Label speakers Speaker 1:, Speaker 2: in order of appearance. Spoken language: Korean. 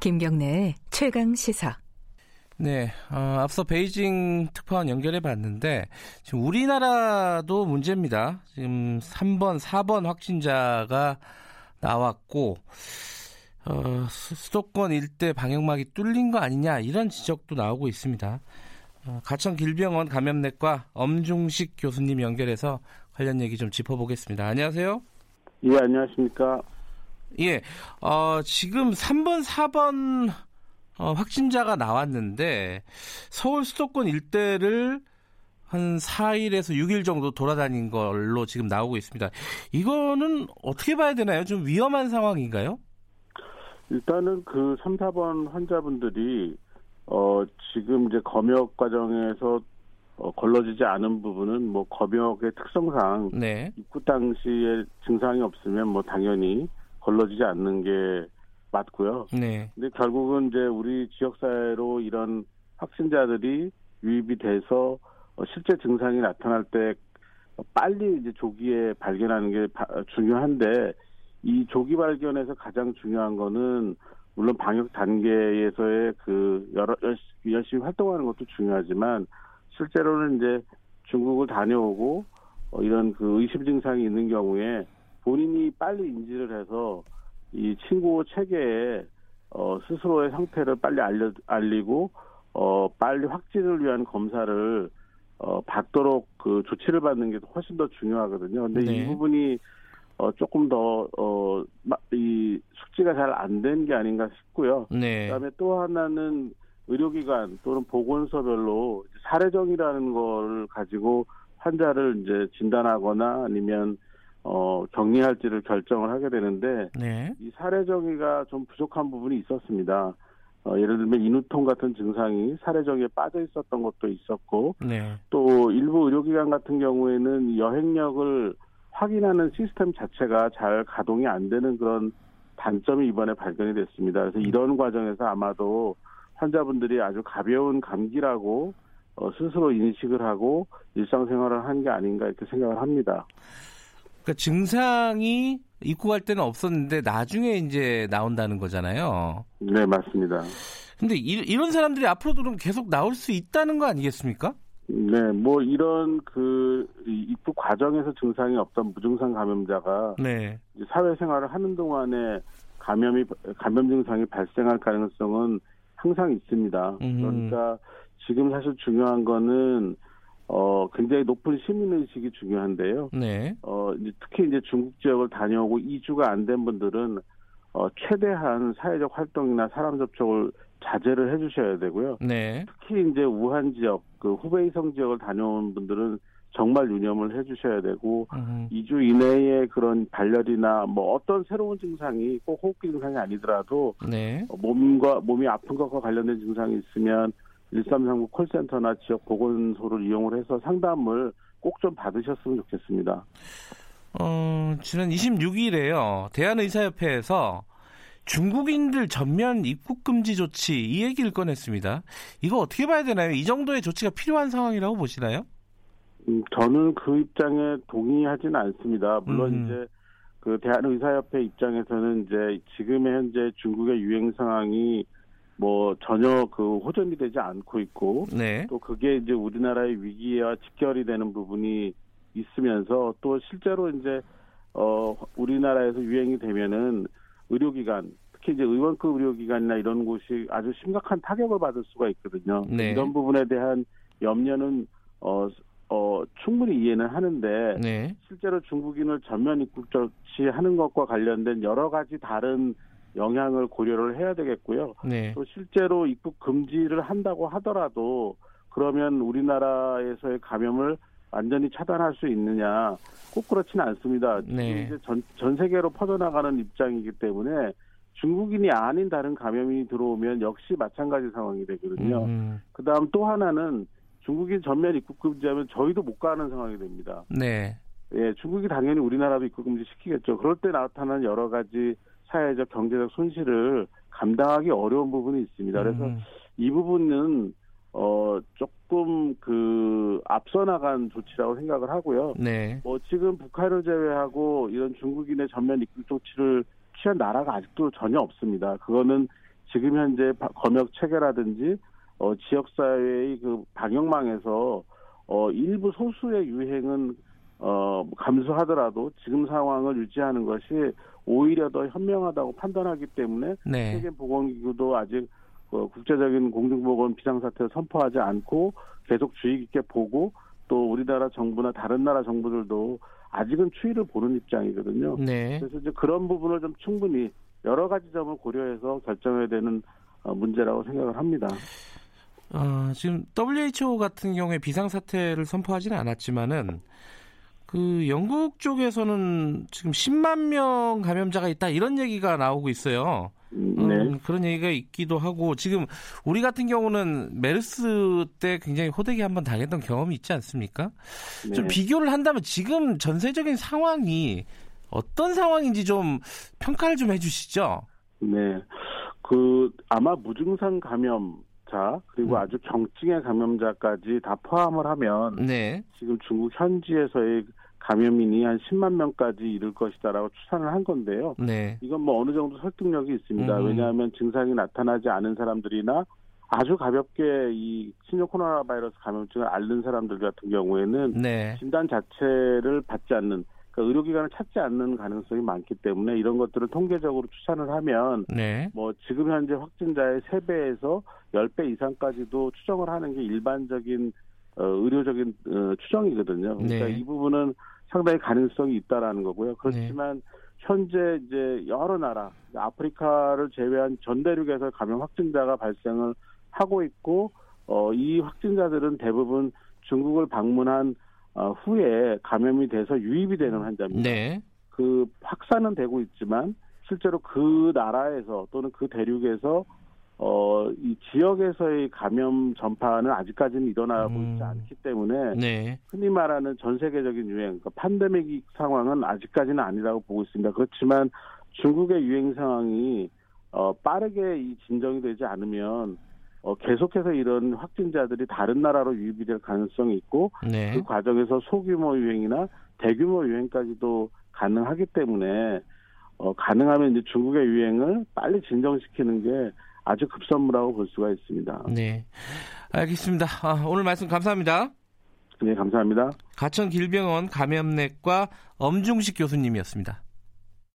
Speaker 1: 김경래의 최강 시사.
Speaker 2: 네, 어, 앞서 베이징 특파원 연결해 봤는데 지금 우리나라도 문제입니다. 지금 3번, 4번 확진자가 나왔고 어, 수도권 일대 방역막이 뚫린 거 아니냐 이런 지적도 나오고 있습니다. 어, 가천 길병원 감염내과 엄중식 교수님 연결해서 관련 얘기 좀 짚어보겠습니다. 안녕하세요.
Speaker 3: 예, 안녕하십니까.
Speaker 2: 예, 어, 지금 3번, 4번 어, 확진자가 나왔는데 서울 수도권 일대를 한 4일에서 6일 정도 돌아다닌 걸로 지금 나오고 있습니다. 이거는 어떻게 봐야 되나요? 좀 위험한 상황인가요?
Speaker 3: 일단은 그 3, 4번 환자분들이 어 지금 이제 검역 과정에서 어, 걸러지지 않은 부분은 뭐 검역의 특성상 네. 입구 당시에 증상이 없으면 뭐 당연히 걸러지지 않는 게 맞고요. 네. 근데 결국은 이제 우리 지역 사회로 이런 확진자들이 유입이 돼서 어, 실제 증상이 나타날 때 빨리 이제 조기에 발견하는 게 중요한데 이 조기 발견에서 가장 중요한 거는 물론 방역 단계에서의 그 여러 열심히 활동하는 것도 중요하지만 실제로는 이제 중국을 다녀오고 어, 이런 그 의심 증상이 있는 경우에 본인이 빨리 인지를 해서 이 친구 체계에 어, 스스로의 상태를 빨리 알려 알리고 어, 빨리 확진을 위한 검사를 어, 받도록 그 조치를 받는 게 훨씬 더 중요하거든요. 근데 네. 이 부분이 어, 조금 더, 어, 이 숙지가 잘 안 된 게 아닌가 싶고요. 네. 그 다음에 또 하나는 의료기관 또는 보건소별로 사례정이라는 걸 가지고 환자를 이제 진단하거나 아니면 어, 격리할지를 결정을 하게 되는데 네. 이 사례 정의가 좀 부족한 부분이 있었습니다. 어, 예를 들면 인후통 같은 증상이 사례 정의에 빠져 있었던 것도 있었고 네. 또 일부 의료기관 같은 경우에는 여행력을 확인하는 시스템 자체가 잘 가동이 안 되는 그런 단점이 이번에 발견이 됐습니다. 그래서 이런 과정에서 아마도 환자분들이 아주 가벼운 감기라고 어, 스스로 인식을 하고 일상생활을 한 게 아닌가 이렇게 생각을 합니다.
Speaker 2: 그러니까 증상이 입국할 때는 없었는데 나중에 이제 나온다는 거잖아요.
Speaker 3: 네, 맞습니다.
Speaker 2: 근데 이, 런 사람들이 앞으로도 좀 계속 나올 수 있다는 거 아니겠습니까?
Speaker 3: 네, 뭐 이런 그 입국 과정에서 증상이 없던 무증상 감염자가 네. 사회생활을 하는 동안에 감염이 감염 증상이 발생할 가능성은 항상 있습니다. 음. 그러니까 지금 사실 중요한 거는 어, 굉장히 높은 시민의식이 중요한데요. 네. 어, 이제 특히 이제 중국 지역을 다녀오고 2주가 안 된 분들은, 어, 최대한 사회적 활동이나 사람 접촉을 자제를 해 주셔야 되고요. 네. 특히 이제 우한 지역, 그 후베이성 지역을 다녀온 분들은 정말 유념을 해 주셔야 되고, 음. 2주 이내에 그런 발열이나 뭐 어떤 새로운 증상이 꼭 호흡기 증상이 아니더라도, 네. 몸과, 몸이 아픈 것과 관련된 증상이 있으면 1339 콜센터나 지역 보건소를 이용을 해서 상담을 꼭 좀 받으셨으면 좋겠습니다.
Speaker 2: 어, 지난 26일에요. 대한의사협회에서 중국인들 전면 입국 금지 조치 이 얘기를 꺼냈습니다. 이거 어떻게 봐야 되나요? 이 정도의 조치가 필요한 상황이라고 보시나요?
Speaker 3: 음, 저는 그 입장에 동의하지는 않습니다. 물론 음. 이제 그 대한의사협회 입장에서는 이제 지금의 현재 중국의 유행 상황이 뭐 전혀 그 호전이 되지 않고 있고 네. 또 그게 이제 우리나라의 위기와 직결이 되는 부분이 있으면서 또 실제로 이제 어 우리나라에서 유행이 되면은 의료기관 특히 이제 의원급 의료기관이나 이런 곳이 아주 심각한 타격을 받을 수가 있거든요. 네. 이런 부분에 대한 염려는 어, 어, 충분히 이해는 하는데, 네. 실제로 중국인을 전면 입국 조치하는 것과 관련된 여러 가지 다른 영향을 고려를 해야 되겠고요. 네. 또 실제로 입국 금지를 한다고 하더라도 그러면 우리나라에서의 감염을 완전히 차단할 수 있느냐 꼭 그렇지는 않습니다. 네. 이제 전, 전 세계로 퍼져나가는 입장이기 때문에 중국인이 아닌 다른 감염이 들어오면 역시 마찬가지 상황이 되거든요. 음. 그다음 또 하나는 중국인 전면 입국 금지하면 저희도 못 가는 상황이 됩니다. 네. 예, 중국이 당연히 우리나라도 입국 금지 시키겠죠. 그럴 때 나타나는 여러 가지 사회적 경제적 손실을 감당하기 어려운 부분이 있습니다. 그래서 음. 이 부분은 어 조금 그 앞서 나간 조치라고 생각을 하고요. 네. 뭐 지금 북한을 제외하고 이런 중국인의 전면 입국 조치를 취한 나라가 아직도 전혀 없습니다. 그거는 지금 현재 검역 체계라든지 어, 지역 사회의 그 방역망에서 어, 일부 소수의 유행은 어, 감소하더라도 지금 상황을 유지하는 것이 오히려 더 현명하다고 판단하기 때문에 네. 세계보건기구도 아직 어, 국제적인 공중보건 비상사태를 선포하지 않고 계속 주의 깊게 보고 또 우리나라 정부나 다른 나라 정부들도 아직은 추이를 보는 입장이거든요. 네. 그래서 이제 그런 부분을 좀 충분히 여러 가지 점을 고려해서 결정해야 되는 어, 문제라고 생각을 합니다.
Speaker 2: 어, 지금 WHO 같은 경우에 비상사태를 선포하지는 않았지만은 그 영국 쪽에서는 지금 10만 명 감염자가 있다 이런 얘기가 나오고 있어요. 음, 네. 음, 그런 얘기가 있기도 하고 지금 우리 같은 경우는 메르스 때 굉장히 호되게 한번 당했던 경험이 있지 않습니까? 네. 좀 비교를 한다면 지금 전세적인 상황이 어떤 상황인지 좀 평가를 좀 해주시죠.
Speaker 3: 네, 그 아마 무증상 감염 자 그리고 음. 아주 경증의 감염자까지 다 포함을 하면 네. 지금 중국 현지에서의 감염인이 한 10만 명까지 이를 것이다라고 추산을 한 건데요. 네. 이건 뭐 어느 정도 설득력이 있습니다. 음. 왜냐하면 증상이 나타나지 않은 사람들이나 아주 가볍게 이 신종 코로나 바이러스 감염증을 앓는 사람들 같은 경우에는 네. 진단 자체를 받지 않는 그러니까 의료기관을 찾지 않는 가능성이 많기 때문에 이런 것들을 통계적으로 추산을 하면 네. 뭐 지금 현재 확진자의 3배에서 10배 이상까지도 추정을 하는 게 일반적인 어, 의료적인 어, 추정이거든요. 그러니까 네. 이 부분은 상당히 가능성이 있다라는 거고요. 그렇지만 네. 현재 이제 여러 나라 아프리카를 제외한 전 대륙에서 감염 확진자가 발생을 하고 있고 어, 이 확진자들은 대부분 중국을 방문한 어, 후에 감염이 돼서 유입이 되는 환자입니다. 네. 그 확산은 되고 있지만 실제로 그 나라에서 또는 그 대륙에서 어, 이 지역에서의 감염 전파는 아직까지는 일어나고 음. 있지 않기 때문에 네. 흔히 말하는 전 세계적인 유행, 그러니까 팬데믹 상황은 아직까지는 아니라고 보고 있습니다. 그렇지만 중국의 유행 상황이 어, 빠르게 이 진정이 되지 않으면 어, 계속해서 이런 확진자들이 다른 나라로 유입이 될 가능성이 있고 네. 그 과정에서 소규모 유행이나 대규모 유행까지도 가능하기 때문에 어, 가능하면 이제 중국의 유행을 빨리 진정시키는 게 아주 급선무라고 볼 수가 있습니다.
Speaker 2: 네. 알겠습니다. 아, 오늘 말씀 감사합니다.
Speaker 3: 네, 감사합니다.
Speaker 2: 가천 길병원 감염내과 엄중식 교수님이었습니다.